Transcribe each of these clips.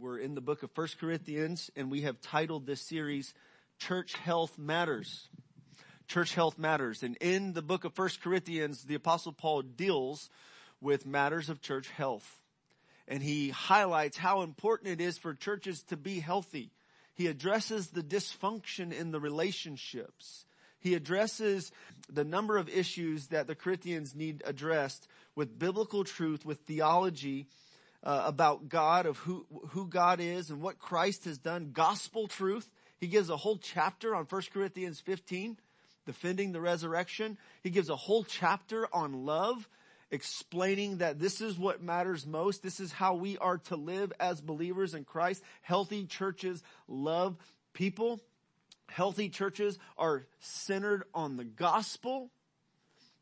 we're in the book of First Corinthians, and we have titled this series "Church Health Matters." Church health matters, and in the book of First Corinthians, the Apostle Paul deals with matters of church health, and he highlights how important it is for churches to be healthy. He addresses the dysfunction in the relationships. He addresses the number of issues that the Corinthians need addressed with biblical truth, with theology, uh, about God, of who, who God is and what Christ has done, gospel truth. He gives a whole chapter on 1 Corinthians 15, defending the resurrection. He gives a whole chapter on love, explaining that this is what matters most. This is how we are to live as believers in Christ. Healthy churches love people. Healthy churches are centered on the gospel.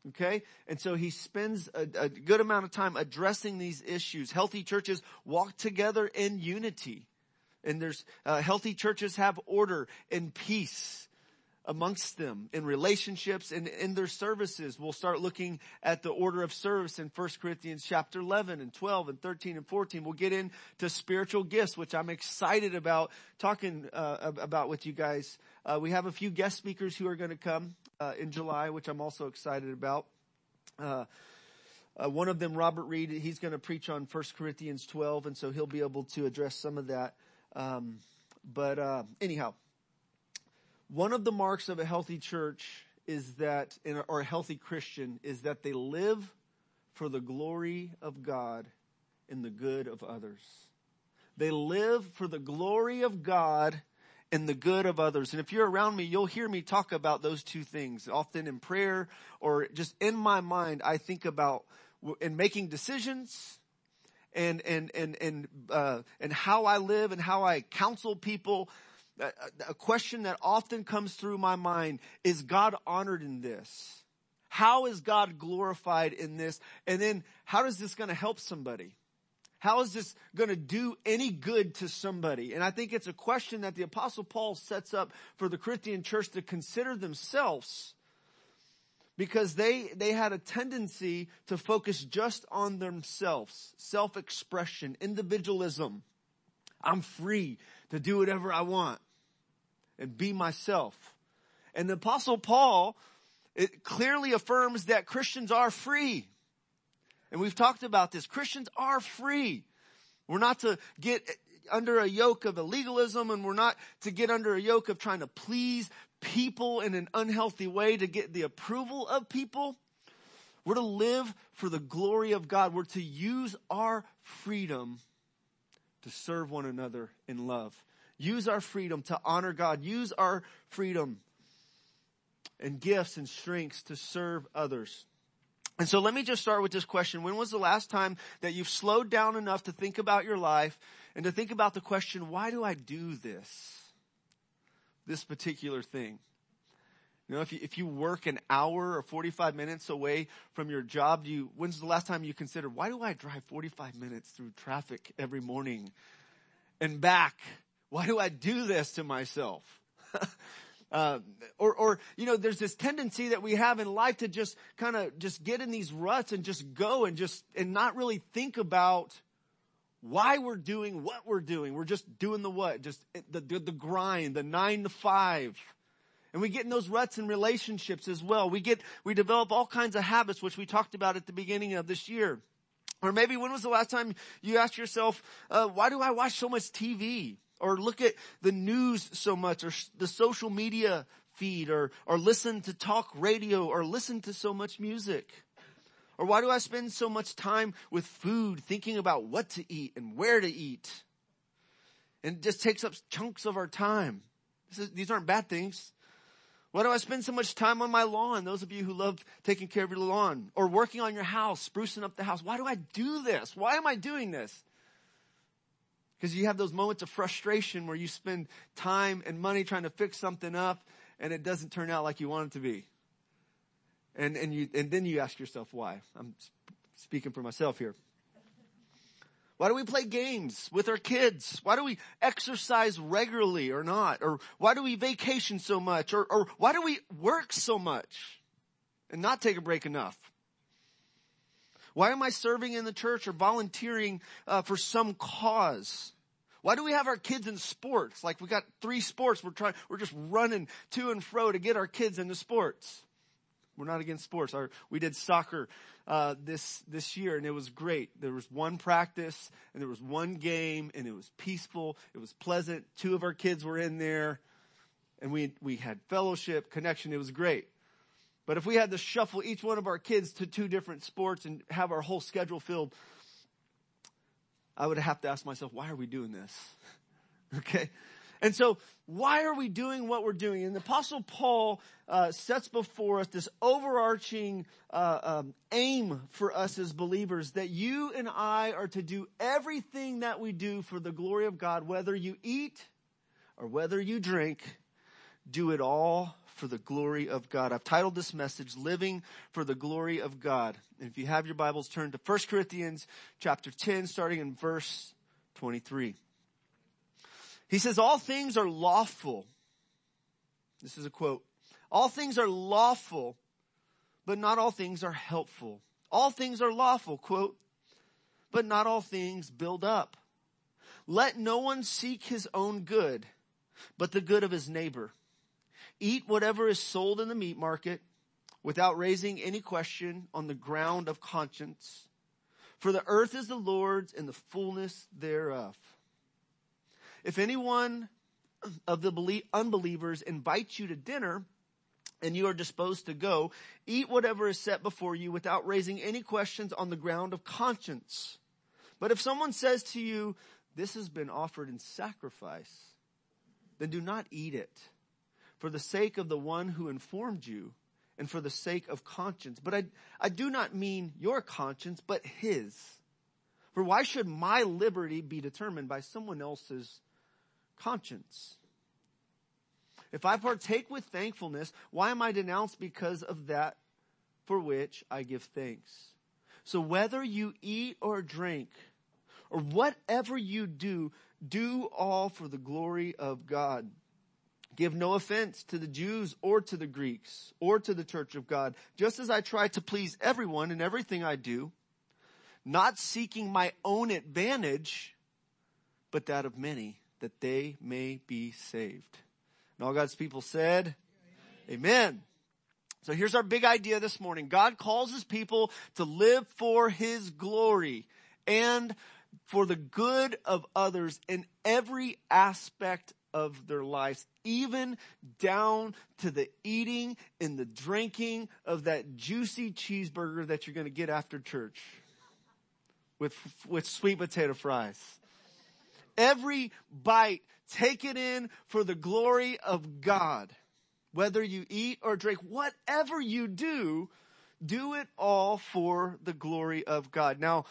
Okay? And so he spends a, a, good amount of time addressing these issues. Healthy churches walk together in unity. And there's, uh, healthy churches have order and peace amongst them in relationships and in their services. We'll start looking at the order of service in 1 Corinthians chapter 11 and 12 and 13 and 14. We'll get into spiritual gifts, which I'm excited about talking uh, about with you guys. Uh, we have a few guest speakers who are going to come uh, in July, which I'm also excited about. Uh, uh, one of them, Robert Reed, he's going to preach on 1 Corinthians 12, and so he'll be able to address some of that. Um, but uh, anyhow, one of the marks of a healthy church is that, or a healthy Christian, is that they live for the glory of God and the good of others. They live for the glory of God and the good of others. And if you're around me, you'll hear me talk about those two things often in prayer or just in my mind. I think about in making decisions and, and, and, and, uh, and how I live and how I counsel people. A question that often comes through my mind is God honored in this? How is God glorified in this? And then how is this going to help somebody? How is this going to do any good to somebody? And I think it's a question that the apostle Paul sets up for the Corinthian church to consider themselves because they, they had a tendency to focus just on themselves, self-expression, individualism. I'm free to do whatever I want and be myself. And the apostle Paul, it clearly affirms that Christians are free. And we've talked about this. Christians are free. We're not to get under a yoke of illegalism and we're not to get under a yoke of trying to please people in an unhealthy way to get the approval of people. We're to live for the glory of God. We're to use our freedom to serve one another in love. Use our freedom to honor God. Use our freedom and gifts and strengths to serve others. And so let me just start with this question. When was the last time that you've slowed down enough to think about your life and to think about the question, why do I do this? This particular thing. You know, if you, if you work an hour or 45 minutes away from your job, do you, when's the last time you considered, why do I drive 45 minutes through traffic every morning and back? Why do I do this to myself? Uh, or, or, you know, there's this tendency that we have in life to just kind of just get in these ruts and just go and just, and not really think about why we're doing what we're doing. We're just doing the what? Just the, the, the grind, the nine to five. And we get in those ruts in relationships as well. We get, we develop all kinds of habits, which we talked about at the beginning of this year. Or maybe when was the last time you asked yourself, uh, why do I watch so much TV? or look at the news so much or the social media feed or, or listen to talk radio or listen to so much music? Or why do I spend so much time with food thinking about what to eat and where to eat? And it just takes up chunks of our time. Is, these aren't bad things. Why do I spend so much time on my lawn? Those of you who love taking care of your lawn or working on your house, sprucing up the house. Why do I do this? Why am I doing this? Because you have those moments of frustration where you spend time and money trying to fix something up and it doesn't turn out like you want it to be. And, and you, and then you ask yourself why. I'm speaking for myself here. Why do we play games with our kids? Why do we exercise regularly or not? Or why do we vacation so much? Or, or why do we work so much and not take a break enough? Why am I serving in the church or volunteering uh, for some cause? Why do we have our kids in sports? Like we got three sports. We're trying, we're just running to and fro to get our kids into sports. We're not against sports. Our, we did soccer, uh, this, this year and it was great. There was one practice and there was one game and it was peaceful. It was pleasant. Two of our kids were in there and we, we had fellowship, connection. It was great. But if we had to shuffle each one of our kids to two different sports and have our whole schedule filled, I would have to ask myself, why are we doing this? okay. And so why are we doing what we're doing? And the apostle Paul uh, sets before us this overarching uh, um, aim for us as believers that you and I are to do everything that we do for the glory of God, whether you eat or whether you drink, do it all for the glory of God. I've titled this message, Living for the Glory of God. And if you have your Bibles, turn to 1 Corinthians chapter 10, starting in verse 23. He says, all things are lawful. This is a quote. All things are lawful, but not all things are helpful. All things are lawful, quote, but not all things build up. Let no one seek his own good, but the good of his neighbor. Eat whatever is sold in the meat market without raising any question on the ground of conscience. For the earth is the Lord's and the fullness thereof. If anyone of the unbelievers invites you to dinner and you are disposed to go, eat whatever is set before you without raising any questions on the ground of conscience. But if someone says to you, this has been offered in sacrifice, then do not eat it for the sake of the one who informed you and for the sake of conscience. But I, I do not mean your conscience, but his. For why should my liberty be determined by someone else's conscience? If I partake with thankfulness, why am I denounced because of that for which I give thanks? So whether you eat or drink, or whatever you do, do all for the glory of God. Give no offense to the Jews or to the Greeks or to the church of God, just as I try to please everyone in everything I do, not seeking my own advantage, but that of many, that they may be saved. And all God's people said, Amen. Amen. So here's our big idea this morning. God calls his people to live for his glory and for the good of others in every aspect of their lives, even down to the eating and the drinking of that juicy cheeseburger that you're going to get after church with, with sweet potato fries. Every bite, take it in for the glory of God. Whether you eat or drink, whatever you do, do it all for the glory of God. Now,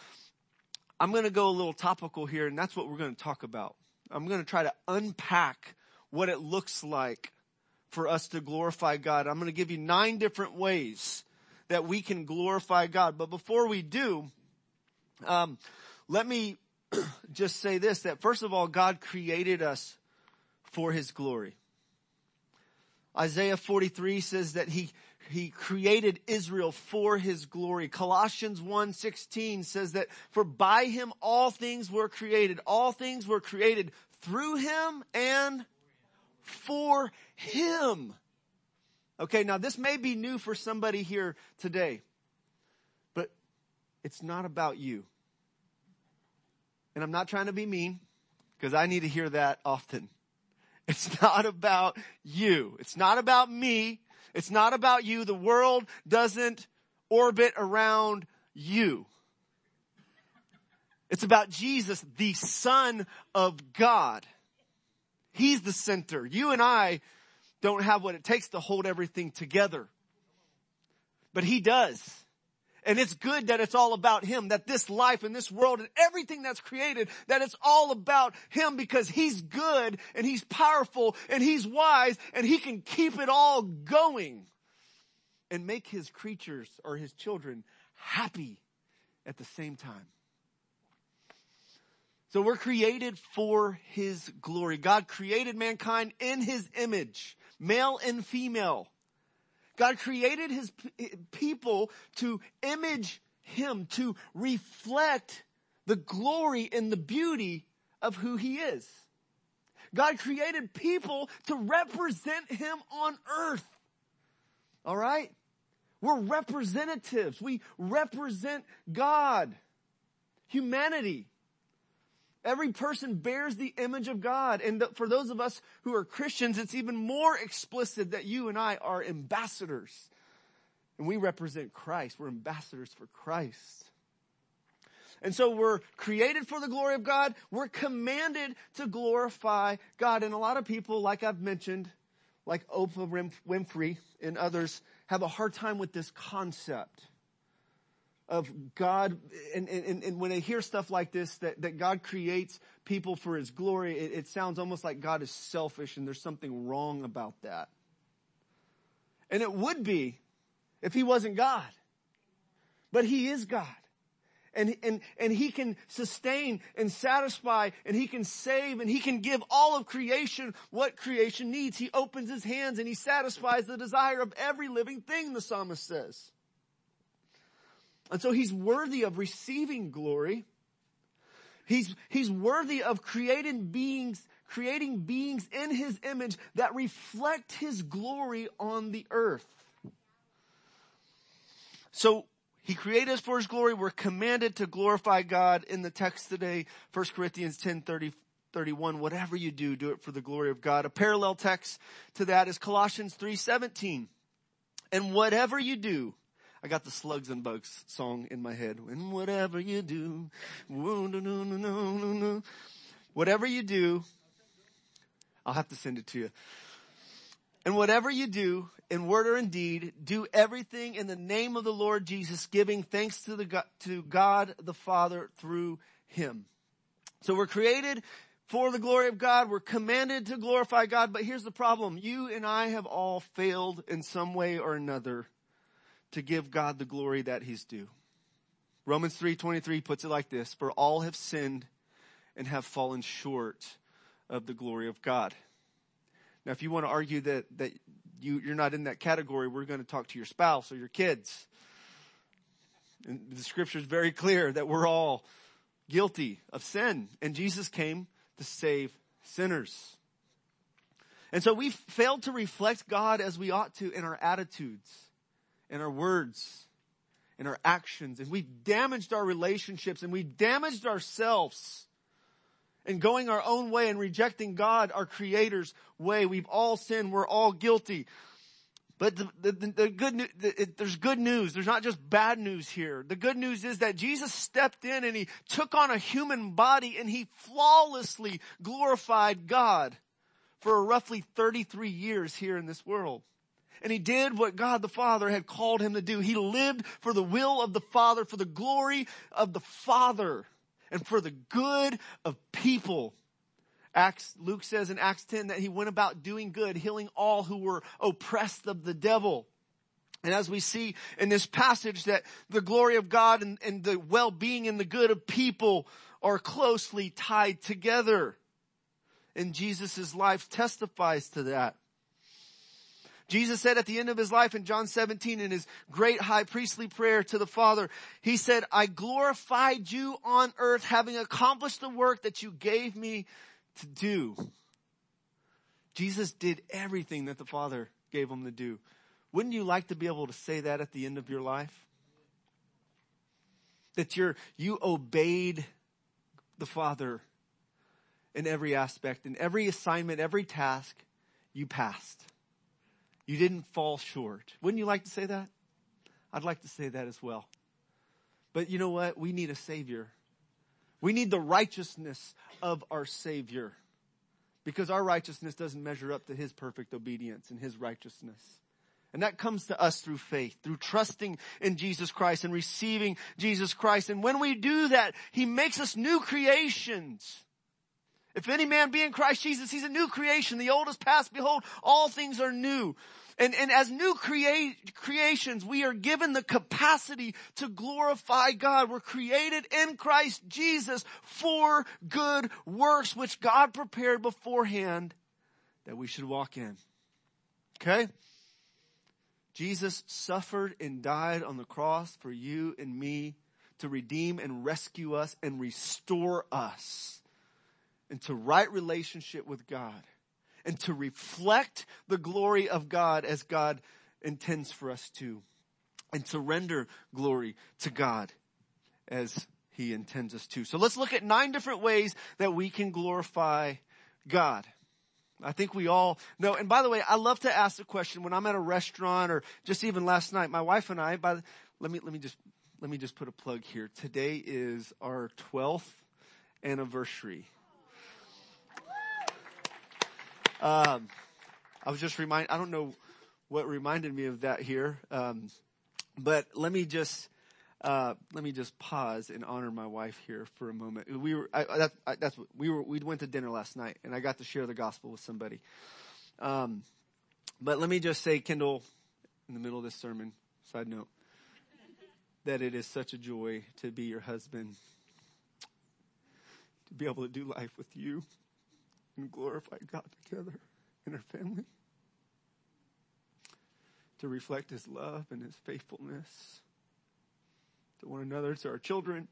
I'm going to go a little topical here, and that's what we're going to talk about. I'm going to try to unpack what it looks like for us to glorify God. I'm going to give you nine different ways that we can glorify God. But before we do, um, let me just say this, that first of all, God created us for his glory. Isaiah 43 says that he, he created Israel for his glory. Colossians 1:16 says that for by him all things were created. All things were created through him and for him. Okay, now this may be new for somebody here today, but it's not about you. And I'm not trying to be mean because I need to hear that often. It's not about you. It's not about me. It's not about you. The world doesn't orbit around you. It's about Jesus, the Son of God. He's the center. You and I don't have what it takes to hold everything together. But He does. And it's good that it's all about Him, that this life and this world and everything that's created, that it's all about Him because He's good and He's powerful and He's wise and He can keep it all going and make His creatures or His children happy at the same time. So we're created for His glory. God created mankind in His image, male and female. God created His eh, people to image Him, to reflect the glory and the beauty of who he is. God created people to represent him on earth. All right? We're representatives. We represent God. Humanity. Every person bears the image of God. And for those of us who are Christians, it's even more explicit that you and I are ambassadors. And we represent Christ. We're ambassadors for Christ. And so we're created for the glory of God. We're commanded to glorify God. And a lot of people, like I've mentioned, like Oprah Winfrey and others, have a hard time with this concept of God. And, and, and when I hear stuff like this, that, that God creates people for his glory, it, it sounds almost like God is selfish and there's something wrong about that. And it would be if he wasn't God. But he is God and, and, and he can sustain and satisfy and he can save and he can give all of creation what creation needs. He opens his hands and he satisfies the desire of every living thing, the psalmist says. And so he's worthy of receiving glory. He's, he's worthy of creating beings, creating beings in his image that reflect his glory on the earth. So he created us for His glory. We're commanded to glorify God in the text today, 1 Corinthians 10, 30, 31. Whatever you do, do it for the glory of God. A parallel text to that is Colossians 3, 17. And whatever you do, I got the Slugs and Bugs song in my head. And whatever you do, whatever you do, I'll have to send it to you. And whatever you do, in word or in deed, do everything in the name of the Lord Jesus, giving thanks to the God, to God the Father through Him. So we're created for the glory of God. We're commanded to glorify God. But here's the problem. You and I have all failed in some way or another to give God the glory that He's due. Romans 3.23 puts it like this, for all have sinned and have fallen short of the glory of God. Now, if you want to argue that, that you, you're not in that category, we're going to talk to your spouse or your kids. And the scripture is very clear that we're all guilty of sin and Jesus came to save sinners. And so we've failed to reflect God as we ought to in our attitudes, in our words, in our actions, and we've damaged our relationships and we've damaged ourselves and going our own way and rejecting God, our creator's way. We've all sinned. We're all guilty. But the, the, the good news, there's good news. There's not just bad news here. The good news is that Jesus stepped in and he took on a human body and he flawlessly glorified God for roughly 33 years here in this world. And he did what God the Father had called him to do. He lived for the will of the Father, for the glory of the Father and for the good of people. Acts, Luke says in Acts 10 that he went about doing good, healing all who were oppressed of the devil. And as we see in this passage that the glory of God and, and the well-being and the good of people are closely tied together. And Jesus' life testifies to that. Jesus said at the end of his life in John 17 in his great high priestly prayer to the Father, he said, I glorified you on earth having accomplished the work that you gave me to do. Jesus did everything that the Father gave him to do. Wouldn't you like to be able to say that at the end of your life? That you're, you obeyed the Father in every aspect, in every assignment, every task, you passed. You didn't fall short. Wouldn't you like to say that? I'd like to say that as well. But you know what? We need a savior. We need the righteousness of our savior because our righteousness doesn't measure up to his perfect obedience and his righteousness. And that comes to us through faith, through trusting in Jesus Christ and receiving Jesus Christ. And when we do that, He makes us new creations. If any man be in Christ Jesus, he's a new creation. The old is past. Behold, all things are new. And, and as new crea- creations, we are given the capacity to glorify God. We're created in Christ Jesus for good works, which God prepared beforehand that we should walk in. Okay? Jesus suffered and died on the cross for you and me to redeem and rescue us and restore us into right relationship with God and to reflect the glory of God as God intends for us to and to render glory to God as he intends us to. So let's look at nine different ways that we can glorify God. I think we all know. And by the way, I love to ask the question when I'm at a restaurant or just even last night, my wife and I, by the, let me, let me just, let me just put a plug here. Today is our 12th anniversary. Um, I was just remind, I don't know what reminded me of that here. Um, but let me just, uh, let me just pause and honor my wife here for a moment. We were, I, that, I, that's what we were, we went to dinner last night and I got to share the gospel with somebody. Um, but let me just say, Kendall, in the middle of this sermon, side note, that it is such a joy to be your husband, to be able to do life with you and glorify God together in our family, to reflect His love and His faithfulness to one another, to our children,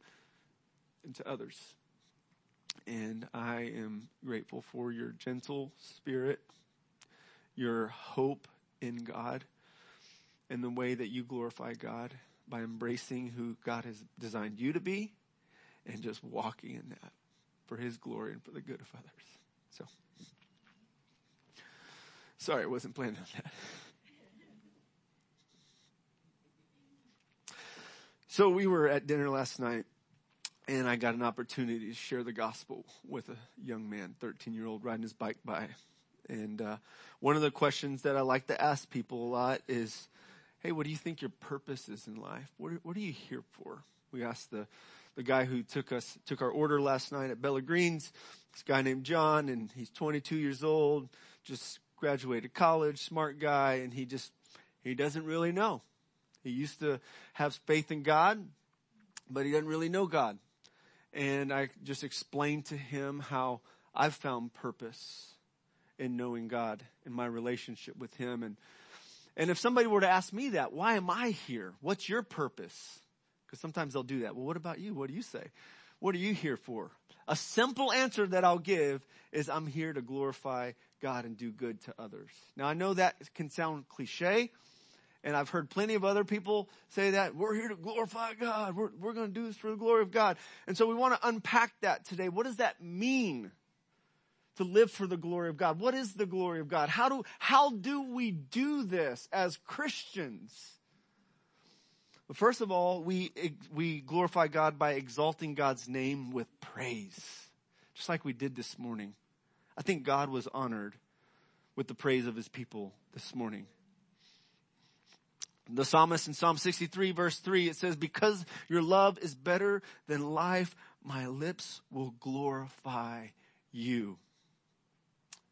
and to others. And I am grateful for your gentle spirit, your hope in God, and the way that you glorify God by embracing who God has designed you to be and just walking in that for His glory and for the good of others. So, sorry, I wasn't planning on that. So we were at dinner last night and I got an opportunity to share the gospel with a young man, 13 year old riding his bike by. And, uh, one of the questions that I like to ask people a lot is, Hey, what do you think your purpose is in life? What what are you here for? We asked the, the guy who took us, took our order last night at Bella Greens, this guy named John, and he's 22 years old, just graduated college, smart guy, and he just, he doesn't really know. He used to have faith in God, but he doesn't really know God. And I just explained to him how I've found purpose in knowing God in my relationship with him. And, and if somebody were to ask me that, why am I here? What's your purpose? Because sometimes they'll do that. Well, what about you? What do you say? What are you here for? A simple answer that I'll give is I'm here to glorify God and do good to others. Now I know that can sound cliche, and I've heard plenty of other people say that we're here to glorify God. We're, we're going to do this for the glory of God. And so we want to unpack that today. What does that mean? To live for the glory of God. What is the glory of God? How do, how do we do this as Christians? Well, first of all, we, we glorify God by exalting God's name with praise. Just like we did this morning. I think God was honored with the praise of his people this morning. The psalmist in Psalm 63 verse 3, it says, because your love is better than life, my lips will glorify you.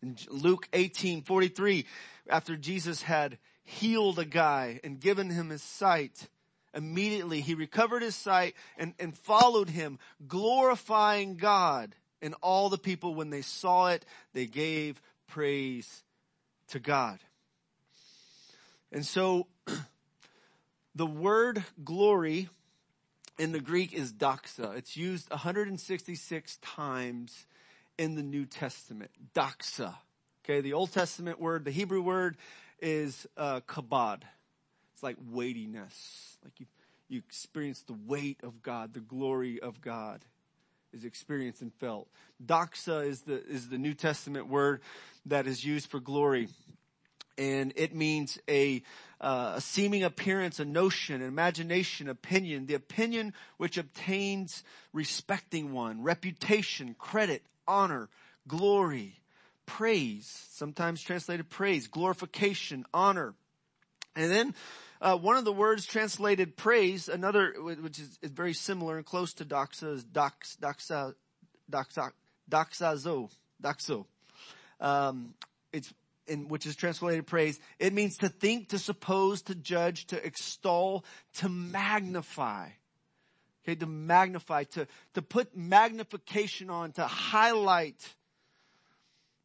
In Luke 18, 43, after Jesus had healed a guy and given him his sight, immediately he recovered his sight and, and followed him, glorifying God. And all the people, when they saw it, they gave praise to God. And so The word glory in the Greek is doxa. It's used 166 times in the New Testament. Doxa. Okay, the Old Testament word, the Hebrew word is uh, kabod. It's like weightiness. Like you, you experience the weight of God, the glory of God is experienced and felt. Doxa is the, is the New Testament word that is used for glory and it means a, uh, a seeming appearance, a notion, an imagination, opinion, the opinion which obtains respecting one, reputation, credit, honor, glory, praise, sometimes translated praise, glorification, honor. And then uh, one of the words translated praise, another which is, is, very similar and close to doxa is dox, doxa, doxa, doxazo, doxo. Um, it's in, which is translated praise, it means to think, to suppose, to judge, to extol, to magnify. Okay, to magnify, to, to put magnification on, to highlight,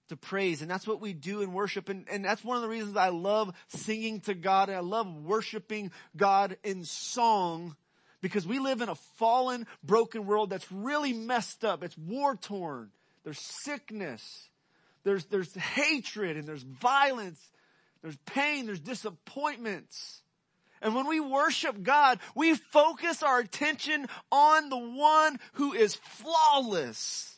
to praise. And that's what we do in worship. And, and that's one of the reasons I love singing to God and I love worshiping God in song because we live in a fallen, broken world that's really messed up. It's war torn. there's sickness, there's, there's hatred and there's violence, there's pain, there's disappointments. And when we worship God, we focus our attention on the one who is flawless,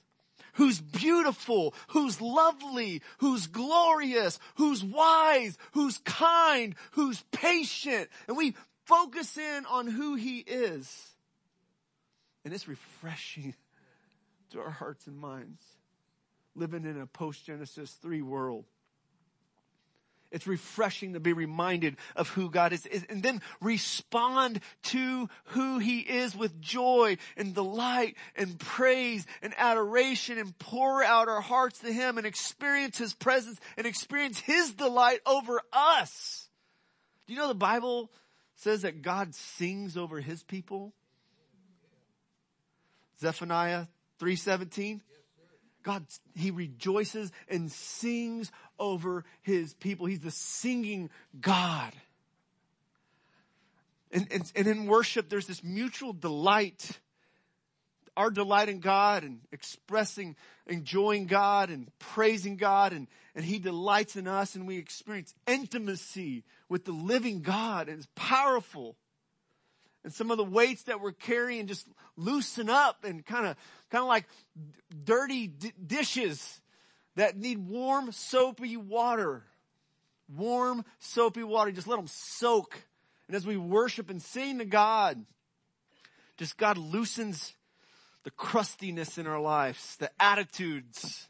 who's beautiful, who's lovely, who's glorious, who's wise, who's kind, who's patient. And we focus in on who he is. And it's refreshing to our hearts and minds living in a post Genesis 3 world. It's refreshing to be reminded of who God is and then respond to who He is with joy and delight and praise and adoration and pour out our hearts to Him and experience His presence and experience His delight over us. Do you know the Bible says that God sings over His people? Zephaniah 317. God, He rejoices and sings over His people. He's the singing God. And, and, and in worship, there's this mutual delight. Our delight in God and expressing, enjoying God and praising God and, and He delights in us and we experience intimacy with the living God and it's powerful and some of the weights that we're carrying just loosen up and kind of, kind of like dirty d- dishes that need warm soapy water. Warm soapy water. Just let them soak. And as we worship and sing to God, just God loosens the crustiness in our lives, the attitudes,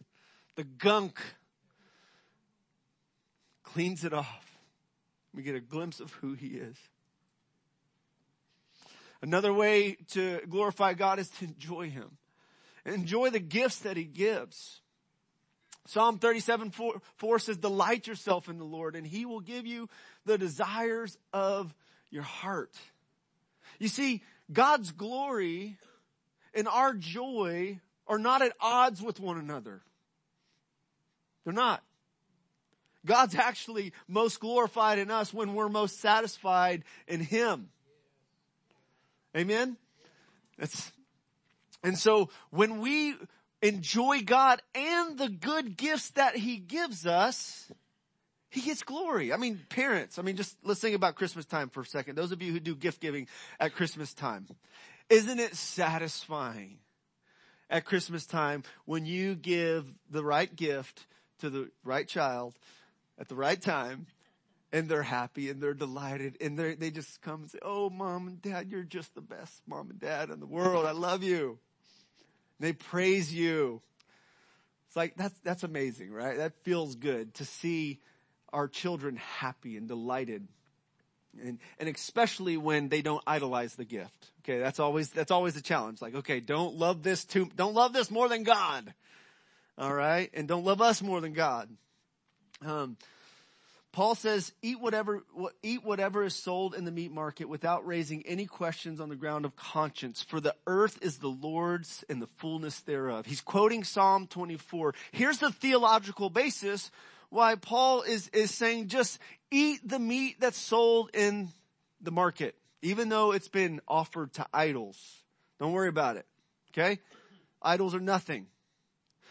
the gunk, cleans it off. We get a glimpse of who He is. Another way to glorify God is to enjoy Him. Enjoy the gifts that He gives. Psalm 37 4, 4 says, delight yourself in the Lord and He will give you the desires of your heart. You see, God's glory and our joy are not at odds with one another. They're not. God's actually most glorified in us when we're most satisfied in Him. Amen? That's, and so when we enjoy God and the good gifts that He gives us, He gets glory. I mean, parents, I mean, just let's think about Christmas time for a second. Those of you who do gift giving at Christmas time. Isn't it satisfying at Christmas time when you give the right gift to the right child at the right time and they're happy and they're delighted and they they just come and say, "Oh, mom and dad, you're just the best mom and dad in the world. I love you." And they praise you. It's like that's that's amazing, right? That feels good to see our children happy and delighted. And, and especially when they don't idolize the gift. Okay, that's always, that's always a challenge. Like, okay, don't love this too, don't love this more than God. Alright? And don't love us more than God. Um, Paul says, eat whatever, eat whatever is sold in the meat market without raising any questions on the ground of conscience, for the earth is the Lord's and the fullness thereof. He's quoting Psalm 24. Here's the theological basis why Paul is, is saying just eat the meat that's sold in the market, even though it's been offered to idols. Don't worry about it. Okay? Idols are nothing.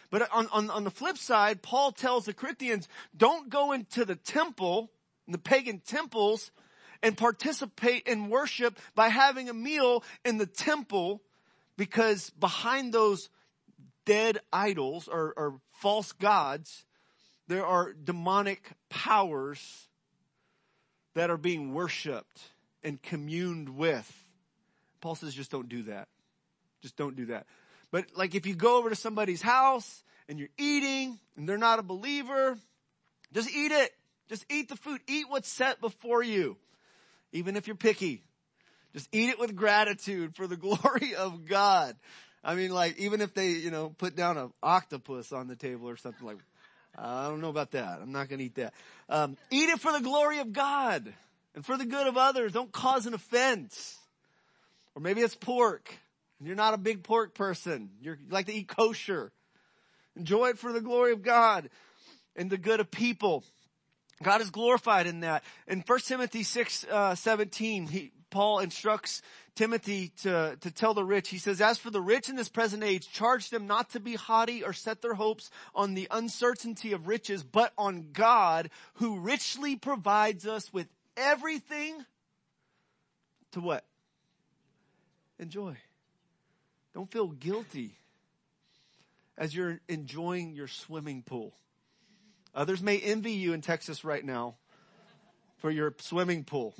But on, on, on the flip side, Paul tells the Corinthians, don't go into the temple, the pagan temples, and participate in worship by having a meal in the temple because behind those dead idols or, or false gods, there are demonic powers that are being worshiped and communed with. Paul says just don't do that. Just don't do that. But like if you go over to somebody's house and you're eating and they're not a believer, just eat it. Just eat the food. Eat what's set before you. Even if you're picky. Just eat it with gratitude for the glory of God. I mean like even if they, you know, put down an octopus on the table or something like, I don't know about that. I'm not going to eat that. Um, eat it for the glory of God and for the good of others. Don't cause an offense. Or maybe it's pork. You're not a big pork person. You're, you like to eat kosher. Enjoy it for the glory of God and the good of people. God is glorified in that. In 1 Timothy 6, uh, 17, he, Paul instructs Timothy to, to tell the rich, he says, as for the rich in this present age, charge them not to be haughty or set their hopes on the uncertainty of riches, but on God who richly provides us with everything to what? Enjoy. Don't feel guilty as you're enjoying your swimming pool. Others may envy you in Texas right now for your swimming pool.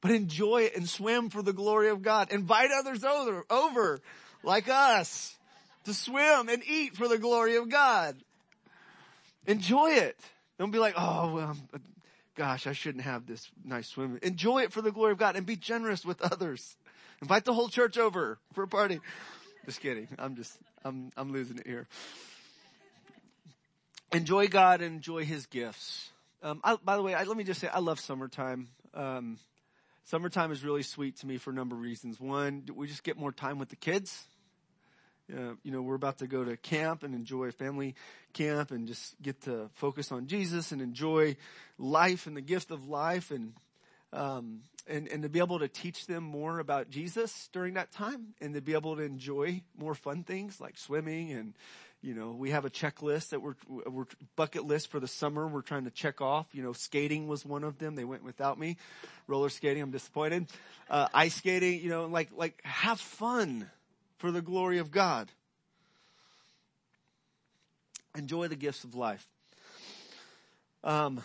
But enjoy it and swim for the glory of God. Invite others over, over like us to swim and eat for the glory of God. Enjoy it. Don't be like, oh, well, gosh, I shouldn't have this nice swim. Enjoy it for the glory of God and be generous with others. Invite the whole church over for a party. Just kidding. I'm just, I'm, I'm losing it here. Enjoy God and enjoy His gifts. Um, I, by the way, I, let me just say, I love summertime. Um, summertime is really sweet to me for a number of reasons. One, we just get more time with the kids. Uh, you know, we're about to go to camp and enjoy family camp and just get to focus on Jesus and enjoy life and the gift of life and, um, and, and to be able to teach them more about Jesus during that time and to be able to enjoy more fun things like swimming and, you know, we have a checklist that we're, we're bucket list for the summer. We're trying to check off. You know, skating was one of them. They went without me. Roller skating, I'm disappointed. Uh, ice skating, you know, like, like have fun for the glory of God. Enjoy the gifts of life. Um,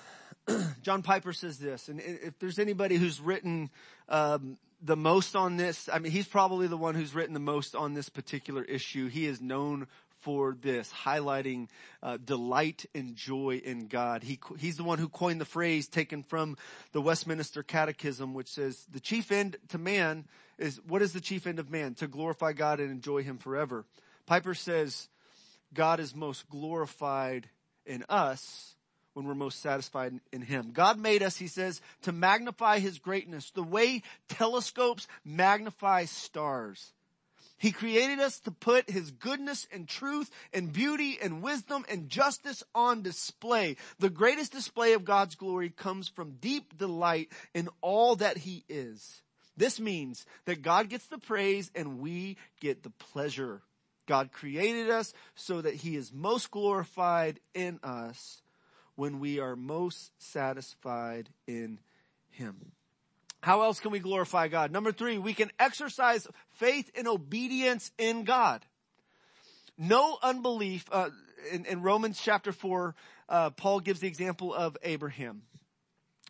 John Piper says this, and if there's anybody who's written um, the most on this, I mean, he's probably the one who's written the most on this particular issue. He is known for this, highlighting uh, delight and joy in God. He, he's the one who coined the phrase taken from the Westminster Catechism, which says the chief end to man is, what is the chief end of man? To glorify God and enjoy Him forever. Piper says God is most glorified in us when we're most satisfied in Him. God made us, He says, to magnify His greatness the way telescopes magnify stars. He created us to put His goodness and truth and beauty and wisdom and justice on display. The greatest display of God's glory comes from deep delight in all that He is. This means that God gets the praise and we get the pleasure. God created us so that He is most glorified in us when we are most satisfied in Him. How else can we glorify God? Number three, we can exercise faith and obedience in God. No unbelief, uh, in, in, Romans chapter four, uh, Paul gives the example of Abraham.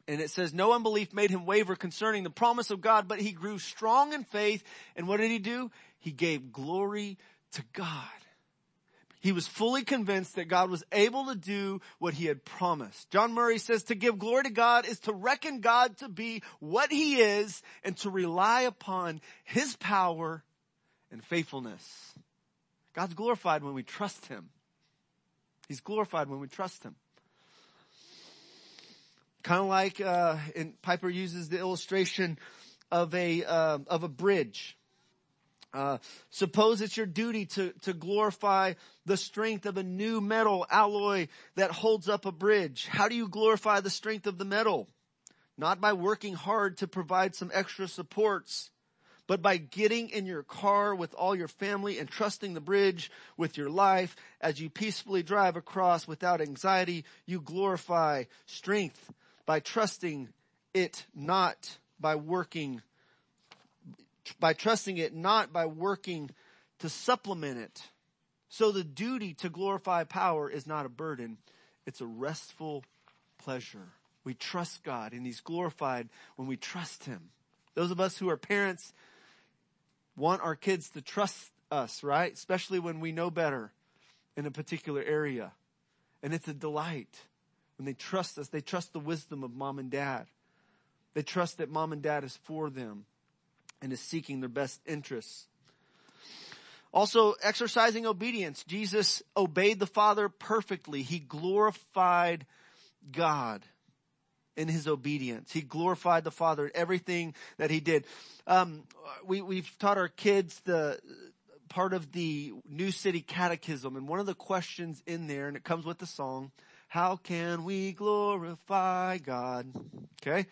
And it says, no unbelief made him waver concerning the promise of God, but he grew strong in faith. And what did he do? He gave glory to God. He was fully convinced that God was able to do what he had promised. John Murray says to give glory to God is to reckon God to be what he is and to rely upon his power and faithfulness. God's glorified when we trust him. He's glorified when we trust him. Kind of like, uh, and Piper uses the illustration of a, uh, of a bridge. Uh, suppose it's your duty to, to glorify the strength of a new metal alloy that holds up a bridge. How do you glorify the strength of the metal? Not by working hard to provide some extra supports, but by getting in your car with all your family and trusting the bridge with your life as you peacefully drive across without anxiety. You glorify strength by trusting it, not by working by trusting it, not by working to supplement it. So the duty to glorify power is not a burden. It's a restful pleasure. We trust God and He's glorified when we trust Him. Those of us who are parents want our kids to trust us, right? Especially when we know better in a particular area. And it's a delight when they trust us. They trust the wisdom of mom and dad. They trust that mom and dad is for them and is seeking their best interests. Also, exercising obedience. Jesus obeyed the Father perfectly. He glorified God in his obedience. He glorified the Father in everything that he did. Um, we, we've taught our kids the part of the New City Catechism, and one of the questions in there, and it comes with the song, how can we glorify God? Okay?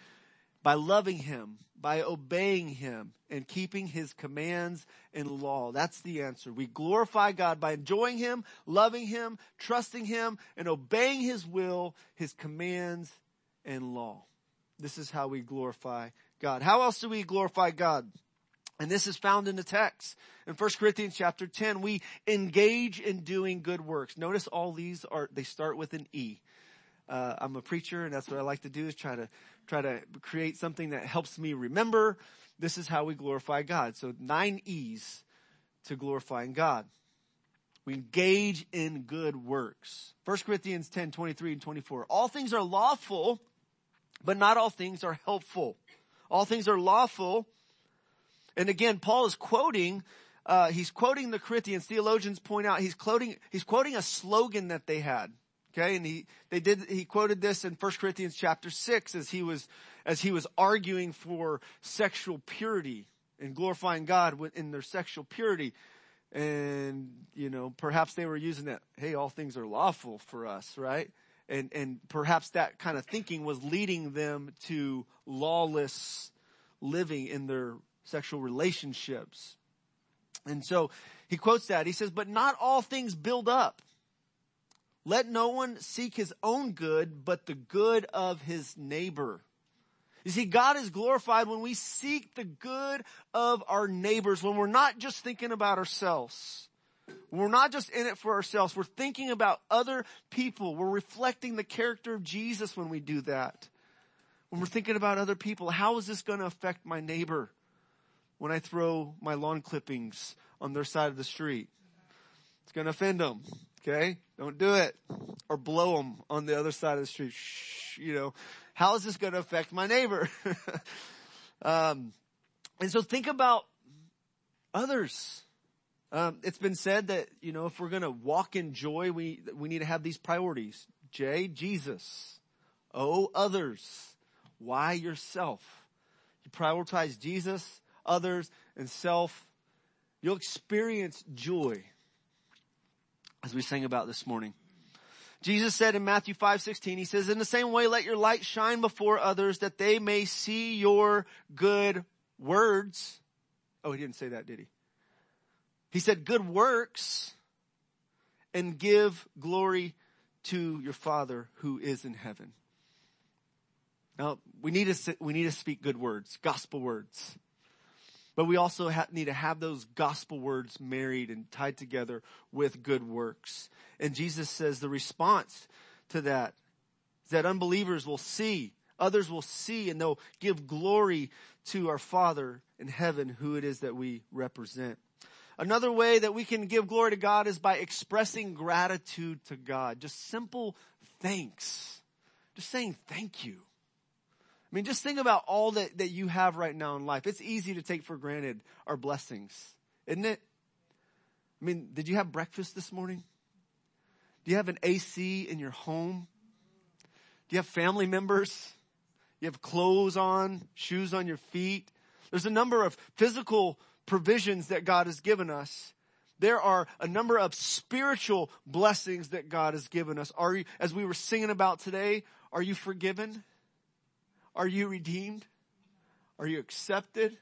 By loving Him, by obeying him and keeping his commands and law. That's the answer. We glorify God by enjoying him, loving him, trusting him, and obeying his will, his commands and law. This is how we glorify God. How else do we glorify God? And this is found in the text. In 1 Corinthians chapter 10, we engage in doing good works. Notice all these are, they start with an E. Uh, I'm a preacher and that's what I like to do is try to, try to create something that helps me remember. This is how we glorify God. So nine E's to glorifying God. We engage in good works. 1 Corinthians 10, 23 and 24. All things are lawful, but not all things are helpful. All things are lawful, and again, Paul is quoting, uh, he's quoting the Corinthians. Theologians point out he's quoting, he's quoting a slogan that they had. Okay, and he, they did, he quoted this in 1 Corinthians chapter 6 as he was, as he was arguing for sexual purity and glorifying God in their sexual purity. And, you know, perhaps they were using that, hey, all things are lawful for us, right? And, and perhaps that kind of thinking was leading them to lawless living in their sexual relationships. And so he quotes that. He says, but not all things build up. Let no one seek his own good, but the good of his neighbor. You see, God is glorified when we seek the good of our neighbors, when we're not just thinking about ourselves. We're not just in it for ourselves. We're thinking about other people. We're reflecting the character of Jesus when we do that. When we're thinking about other people, how is this going to affect my neighbor? when I throw my lawn clippings on their side of the street. It's going to offend them. Okay. Don't do it or blow them on the other side of the street. Shh, you know, how is this going to affect my neighbor? um, and so think about others. Um, it's been said that, you know, if we're going to walk in joy, we, we need to have these priorities. J, Jesus. O, others. Y, yourself. You prioritize Jesus others, and self, you'll experience joy as we sang about this morning. Jesus said in Matthew 5, 16, he says, in the same way, let your light shine before others that they may see your good words. Oh, he didn't say that, did he? He said good works and give glory to your Father who is in heaven. Now, we need to, we need to speak good words, gospel words. But we also ha- need to have those gospel words married and tied together with good works. And Jesus says the response to that is that unbelievers will see, others will see, and they'll give glory to our Father in heaven, who it is that we represent. Another way that we can give glory to God is by expressing gratitude to God. Just simple thanks. Just saying thank you. I mean, just think about all that, that you have right now in life. It's easy to take for granted our blessings, isn't it? I mean, did you have breakfast this morning? Do you have an AC in your home? Do you have family members? You have clothes on, shoes on your feet. There's a number of physical provisions that God has given us. There are a number of spiritual blessings that God has given us. Are you, as we were singing about today, are you forgiven? Are you redeemed? Are you accepted?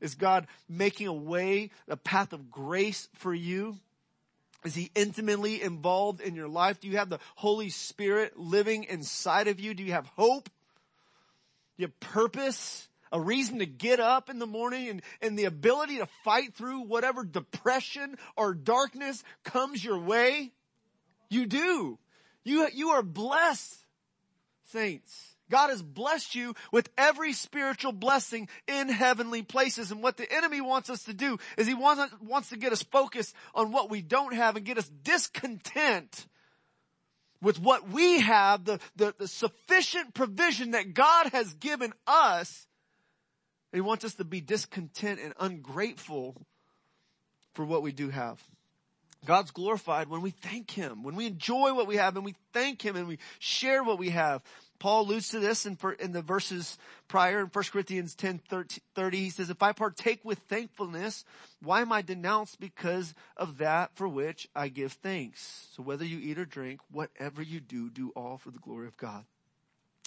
Is God making a way, a path of grace for you? Is he intimately involved in your life? Do you have the Holy Spirit living inside of you? Do you have hope? Do you have purpose? A reason to get up in the morning and, and the ability to fight through whatever depression or darkness comes your way? You do. You, you are blessed, saints. God has blessed you with every spiritual blessing in heavenly places. And what the enemy wants us to do is he wants, wants to get us focused on what we don't have and get us discontent with what we have, the, the, the sufficient provision that God has given us. He wants us to be discontent and ungrateful for what we do have. God's glorified when we thank Him, when we enjoy what we have and we thank Him and we share what we have. Paul alludes to this in, in the verses prior in 1 Corinthians 10, 30. He says, if I partake with thankfulness, why am I denounced because of that for which I give thanks? So whether you eat or drink, whatever you do, do all for the glory of God.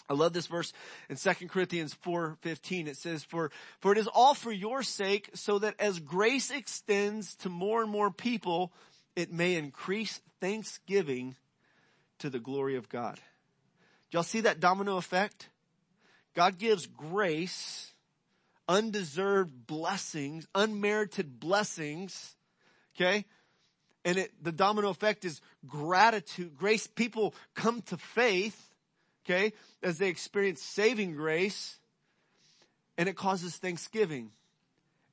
I love this verse in 2 Corinthians 4:15. It says, "For for it is all for your sake, so that as grace extends to more and more people, it may increase thanksgiving to the glory of God." Y'all see that domino effect? God gives grace, undeserved blessings, unmerited blessings, okay? And it, the domino effect is gratitude, grace. People come to faith okay, as they experience saving grace, and it causes thanksgiving.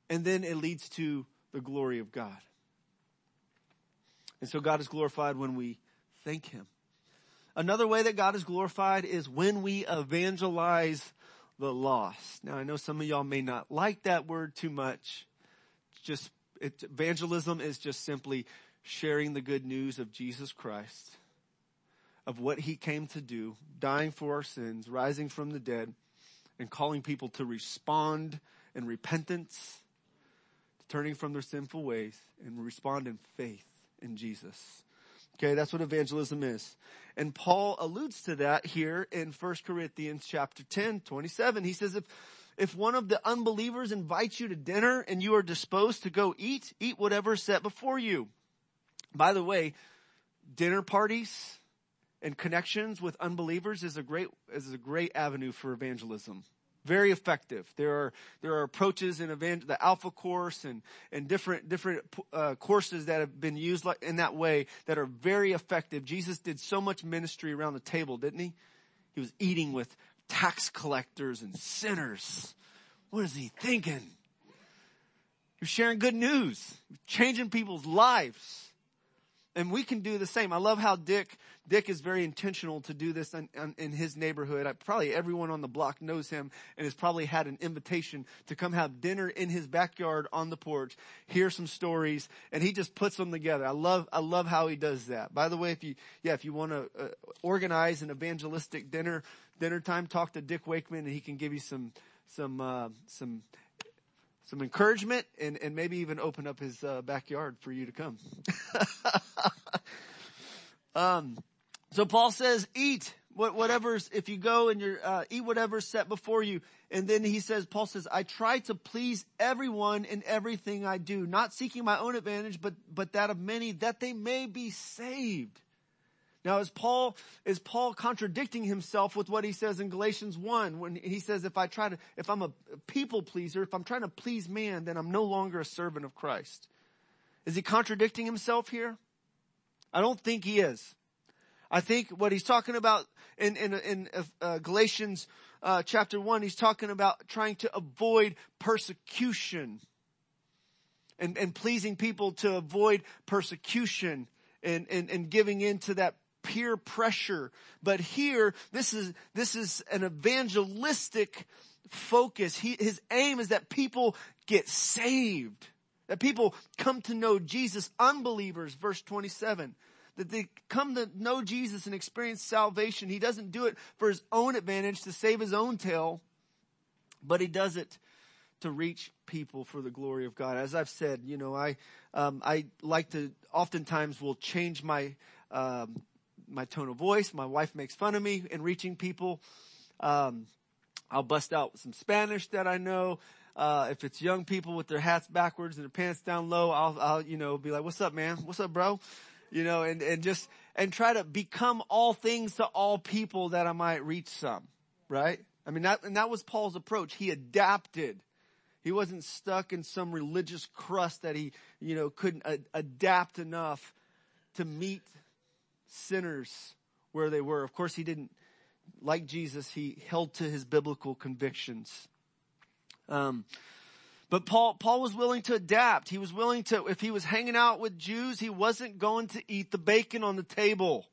And then it leads to the glory of God. And so God is glorified when we thank Him. Another way that God is glorified is when we evangelize the lost. Now I know some of y'all may not like that word too much. just, it, evangelism is just simply sharing the good news of Jesus Christ of what he came to do, dying for our sins, rising from the dead, and calling people to respond in repentance, turning from their sinful ways, and respond in faith in Jesus. Okay, that's what evangelism is. And Paul alludes to that here in 1 Corinthians chapter 10, 27. He says, if, if one of the unbelievers invites you to dinner and you are disposed to go eat, eat whatever is set before you. By the way, dinner parties, and connections with unbelievers is a great, is a great avenue for evangelism. Very effective. There are, there are approaches in evangel- the Alpha course and, and different, different, uh, courses that have been used like, in that way that are very effective. Jesus did so much ministry around the table, didn't he? He was eating with tax collectors and sinners. What is he thinking? You're sharing good news, changing people's lives. And we can do the same. I love how Dick, Dick is very intentional to do this in, in, his neighborhood. I, probably everyone on the block knows him and has probably had an invitation to come have dinner in his backyard on the porch, hear some stories, and he just puts them together. I love, I love how he does that. By the way, if you, yeah, if you want to uh, organize an evangelistic dinner, dinner time, talk to Dick Wakeman and he can give you some, some, uh, some some encouragement and, and maybe even open up his uh, backyard for you to come. um, so Paul says, eat whatever's, if you go and you're, uh, eat whatever's set before you. And then he says, Paul says, I try to please everyone in everything I do, not seeking my own advantage, but, but that of many, that they may be saved. Now is Paul, is Paul contradicting himself with what he says in Galatians 1 when he says if I try to, if I'm a people pleaser, if I'm trying to please man, then I'm no longer a servant of Christ. Is he contradicting himself here? I don't think he is. I think what he's talking about in, in, in uh, Galatians uh, chapter 1, he's talking about trying to avoid persecution and, and pleasing people to avoid persecution and, and, and giving in to that peer pressure. But here, this is, this is an evangelistic focus. He, his aim is that people get saved. That people come to know Jesus, unbelievers, verse 27 that they come to know Jesus and experience salvation. He doesn't do it for his own advantage to save his own tail, but he does it to reach people for the glory of God. As I've said, you know, I um, I like to oftentimes will change my um, my tone of voice. My wife makes fun of me in reaching people. Um, I'll bust out some Spanish that I know. Uh, if it's young people with their hats backwards and their pants down low, I'll, I'll, you know, be like, what's up, man? What's up, bro? You know, and, and just, and try to become all things to all people that I might reach some, right? I mean, that, and that was Paul's approach. He adapted. He wasn't stuck in some religious crust that he, you know, couldn't a- adapt enough to meet sinners where they were. Of course, he didn't, like Jesus, he held to his biblical convictions. Um, but Paul, Paul was willing to adapt. He was willing to, if he was hanging out with Jews, he wasn't going to eat the bacon on the table.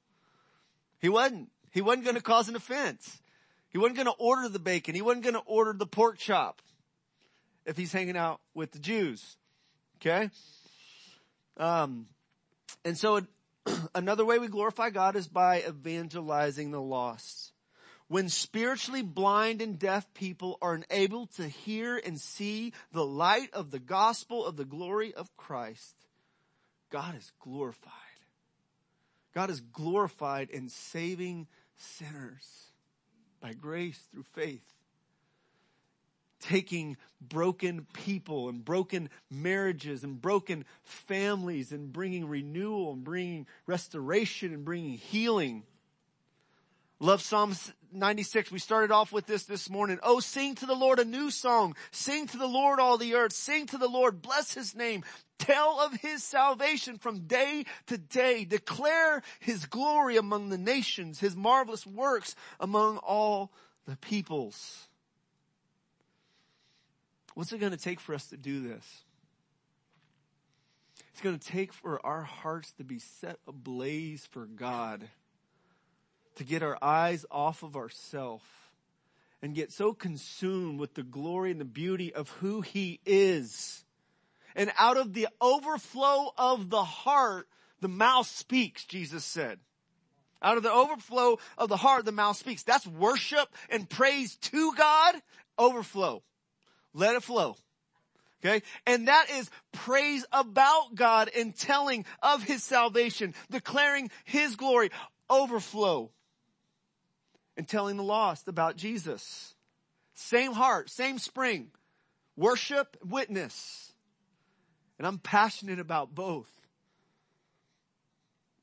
He wasn't. He wasn't going to cause an offense. He wasn't going to order the bacon. He wasn't going to order the pork chop if he's hanging out with the Jews. Okay? Um, and so Another way we glorify God is by evangelizing the lost. When spiritually blind and deaf people are enabled to hear and see the light of the gospel of the glory of Christ, God is glorified. God is glorified in saving sinners by grace through faith. Taking broken people and broken marriages and broken families and bringing renewal and bringing restoration and bringing healing. Love Psalms 96. We started off with this this morning. Oh, sing to the Lord a new song. Sing to the Lord all the earth. Sing to the Lord. Bless his name. Tell of his salvation from day to day. Declare his glory among the nations, his marvelous works among all the peoples. What's it going to take for us to do this? It's going to take for our hearts to be set ablaze for God, to get our eyes off of ourself and get so consumed with the glory and the beauty of who he is. And out of the overflow of the heart, the mouth speaks, Jesus said. Out of the overflow of the heart, the mouth speaks. That's worship and praise to God. Overflow. Let it flow. Okay. And that is praise about God and telling of his salvation, declaring his glory, overflow and telling the lost about Jesus. Same heart, same spring, worship, witness. And I'm passionate about both.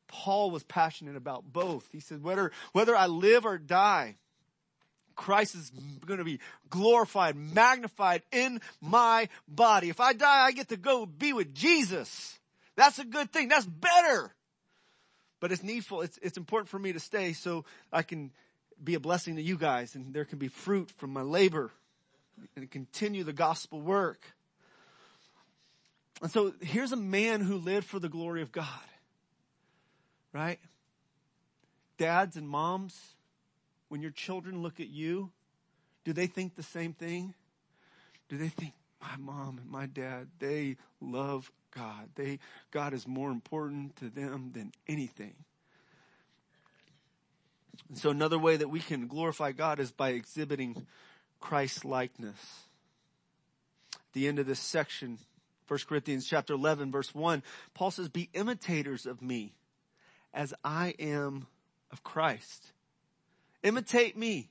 Paul was passionate about both. He said, whether, whether I live or die, Christ is going to be glorified, magnified in my body. If I die, I get to go be with Jesus. That's a good thing. That's better. But it's needful. It's, it's important for me to stay so I can be a blessing to you guys and there can be fruit from my labor and continue the gospel work. And so here's a man who lived for the glory of God. Right? Dads and moms, when your children look at you, do they think the same thing? Do they think, my mom and my dad, they love God. They, God is more important to them than anything. And so another way that we can glorify God is by exhibiting Christ likeness. At the end of this section, 1 Corinthians chapter 11 verse 1, Paul says, be imitators of me as I am of Christ. Imitate me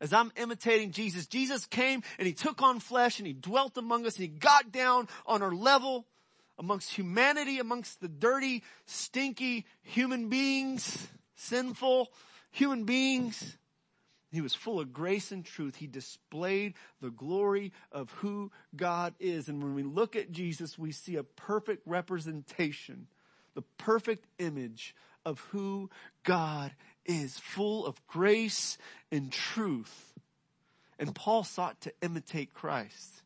as I'm imitating Jesus. Jesus came and he took on flesh and he dwelt among us and he got down on our level amongst humanity, amongst the dirty, stinky human beings, sinful human beings. He was full of grace and truth. He displayed the glory of who God is. And when we look at Jesus, we see a perfect representation, the perfect image of who God is, full of grace and truth. And Paul sought to imitate Christ.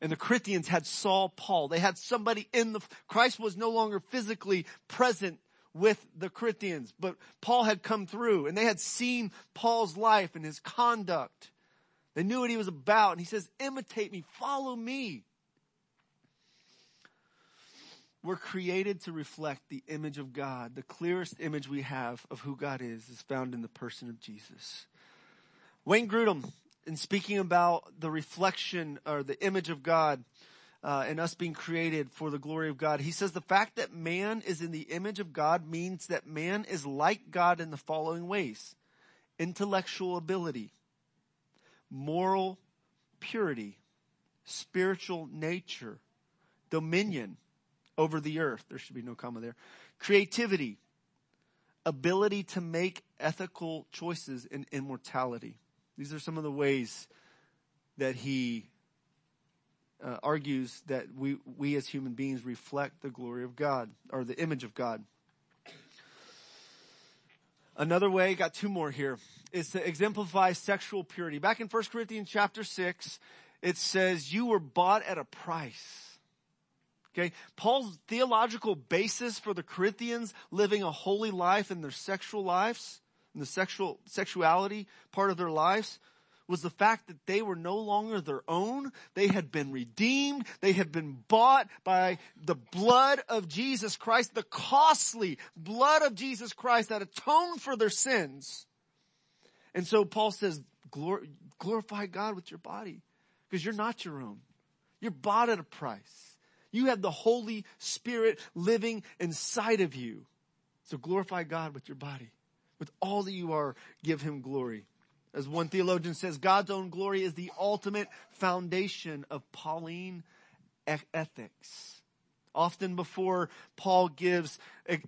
And the Corinthians had Saul Paul. They had somebody in the, Christ was no longer physically present with the Corinthians, but Paul had come through and they had seen Paul's life and his conduct. They knew what he was about and he says, imitate me, follow me. We're created to reflect the image of God. The clearest image we have of who God is is found in the person of Jesus. Wayne Grudem, in speaking about the reflection or the image of God, uh, and us being created for the glory of God. He says the fact that man is in the image of God means that man is like God in the following ways. Intellectual ability, moral purity, spiritual nature, dominion, over the earth. There should be no comma there. Creativity, ability to make ethical choices and immortality. These are some of the ways that he uh, argues that we, we as human beings reflect the glory of God or the image of God. Another way, got two more here, is to exemplify sexual purity. Back in 1 Corinthians chapter 6, it says, you were bought at a price. Okay. Paul's theological basis for the Corinthians living a holy life in their sexual lives, in the sexual, sexuality part of their lives, was the fact that they were no longer their own. They had been redeemed. They had been bought by the blood of Jesus Christ, the costly blood of Jesus Christ that atoned for their sins. And so Paul says, glorify God with your body because you're not your own. You're bought at a price. You have the Holy Spirit living inside of you. So glorify God with your body. With all that you are, give Him glory. As one theologian says, God's own glory is the ultimate foundation of Pauline ethics. Often before Paul gives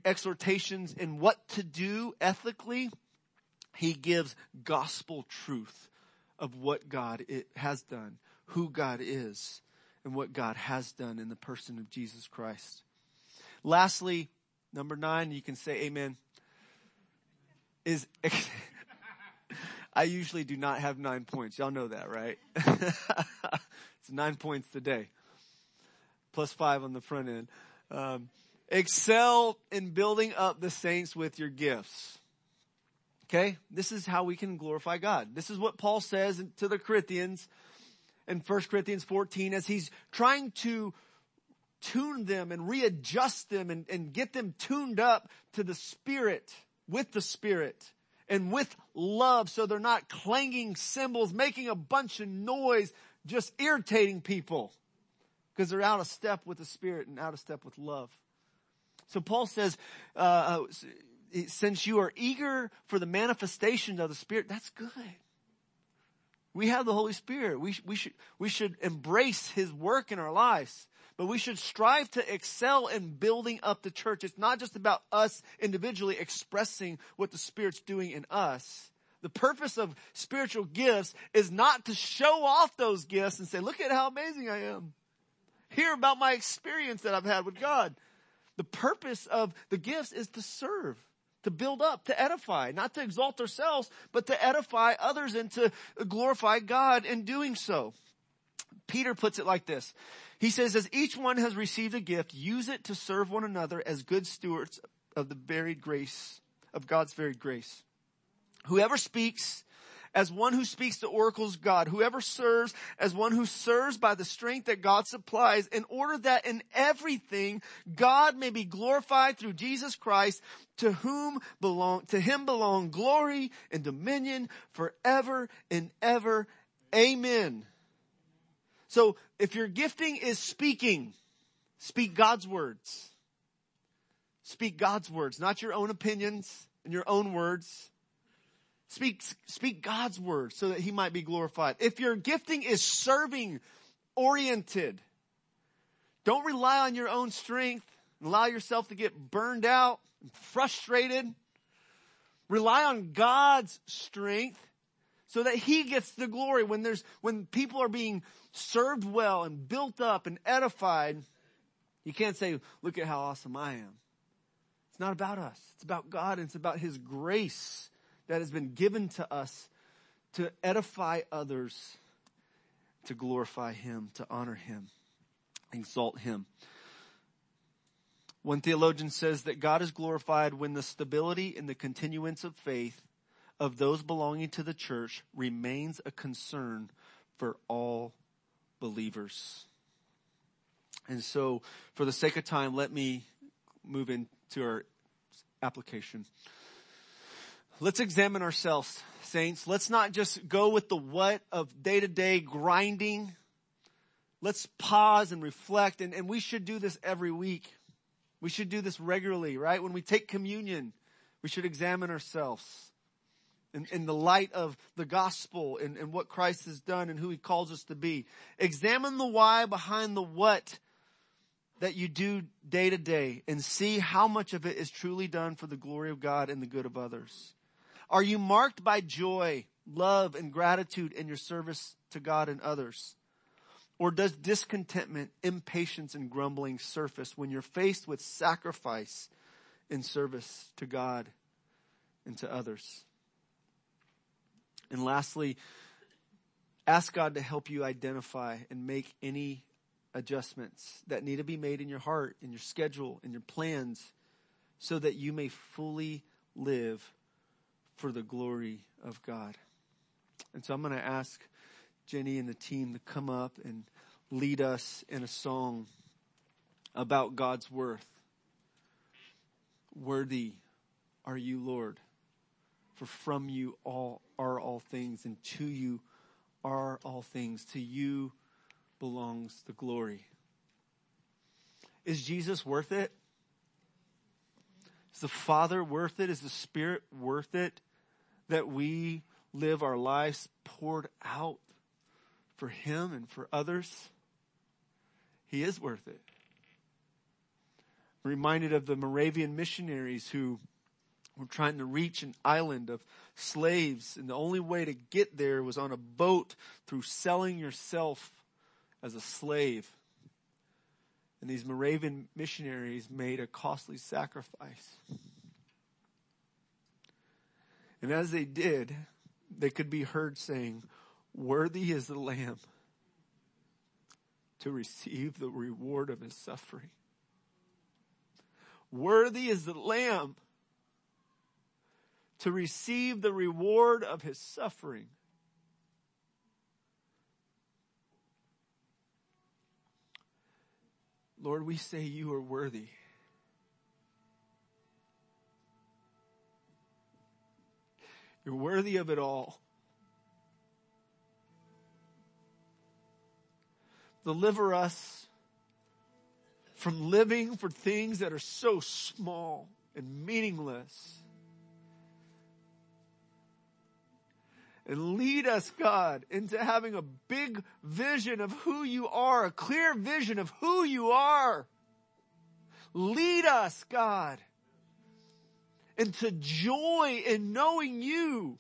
exhortations in what to do ethically, he gives gospel truth of what God has done, who God is, and what God has done in the person of Jesus Christ. Lastly, number nine, you can say amen, is, I usually do not have nine points. Y'all know that, right? it's nine points today. Plus five on the front end. Um, excel in building up the saints with your gifts. Okay? This is how we can glorify God. This is what Paul says to the Corinthians in 1 Corinthians 14 as he's trying to tune them and readjust them and, and get them tuned up to the Spirit, with the Spirit and with love so they're not clanging cymbals, making a bunch of noise, just irritating people because they're out of step with the Spirit and out of step with love. So Paul says, uh, uh since you are eager for the manifestation of the Spirit, that's good. We have the Holy Spirit. We, we should, we should embrace His work in our lives. But we should strive to excel in building up the church. It's not just about us individually expressing what the Spirit's doing in us. The purpose of spiritual gifts is not to show off those gifts and say, look at how amazing I am. Hear about my experience that I've had with God. The purpose of the gifts is to serve to build up, to edify, not to exalt ourselves, but to edify others and to glorify God in doing so. Peter puts it like this. He says, as each one has received a gift, use it to serve one another as good stewards of the varied grace, of God's varied grace. Whoever speaks as one who speaks the oracles of God. Whoever serves as one who serves by the strength that God supplies in order that in everything God may be glorified through Jesus Christ to whom belong, to him belong glory and dominion forever and ever. Amen. So if your gifting is speaking, speak God's words. Speak God's words, not your own opinions and your own words. Speak, speak God's word so that he might be glorified. If your gifting is serving oriented, don't rely on your own strength allow yourself to get burned out and frustrated. Rely on God's strength so that he gets the glory when there's, when people are being served well and built up and edified. You can't say, look at how awesome I am. It's not about us. It's about God and it's about his grace that has been given to us to edify others, to glorify Him, to honor Him, exalt Him. One theologian says that God is glorified when the stability and the continuance of faith of those belonging to the church remains a concern for all believers. And so, for the sake of time, let me move into our application. Let's examine ourselves, saints. Let's not just go with the what of day to day grinding. Let's pause and reflect and, and we should do this every week. We should do this regularly, right? When we take communion, we should examine ourselves in, in the light of the gospel and, and what Christ has done and who he calls us to be. Examine the why behind the what that you do day to day and see how much of it is truly done for the glory of God and the good of others. Are you marked by joy, love, and gratitude in your service to God and others? Or does discontentment, impatience, and grumbling surface when you're faced with sacrifice in service to God and to others? And lastly, ask God to help you identify and make any adjustments that need to be made in your heart, in your schedule, in your plans, so that you may fully live for the glory of God. And so I'm going to ask Jenny and the team to come up and lead us in a song about God's worth. Worthy are you, Lord, for from you all are all things and to you are all things. To you belongs the glory. Is Jesus worth it? Is the Father worth it? Is the Spirit worth it? that we live our lives poured out for Him and for others, He is worth it. I'm reminded of the Moravian missionaries who were trying to reach an island of slaves and the only way to get there was on a boat through selling yourself as a slave. And these Moravian missionaries made a costly sacrifice. And as they did, they could be heard saying, worthy is the lamb to receive the reward of his suffering. Worthy is the lamb to receive the reward of his suffering. Lord, we say you are worthy. You're worthy of it all. Deliver us from living for things that are so small and meaningless. And lead us, God, into having a big vision of who you are, a clear vision of who you are. Lead us, God, into joy in knowing you.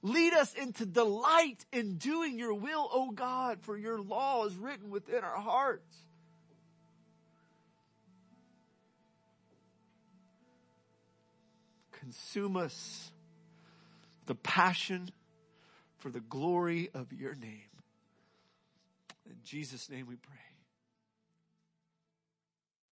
Lead us into delight in doing your will, O God, for your law is written within our hearts. Consume us the passion for the glory of your name. In Jesus' name we pray.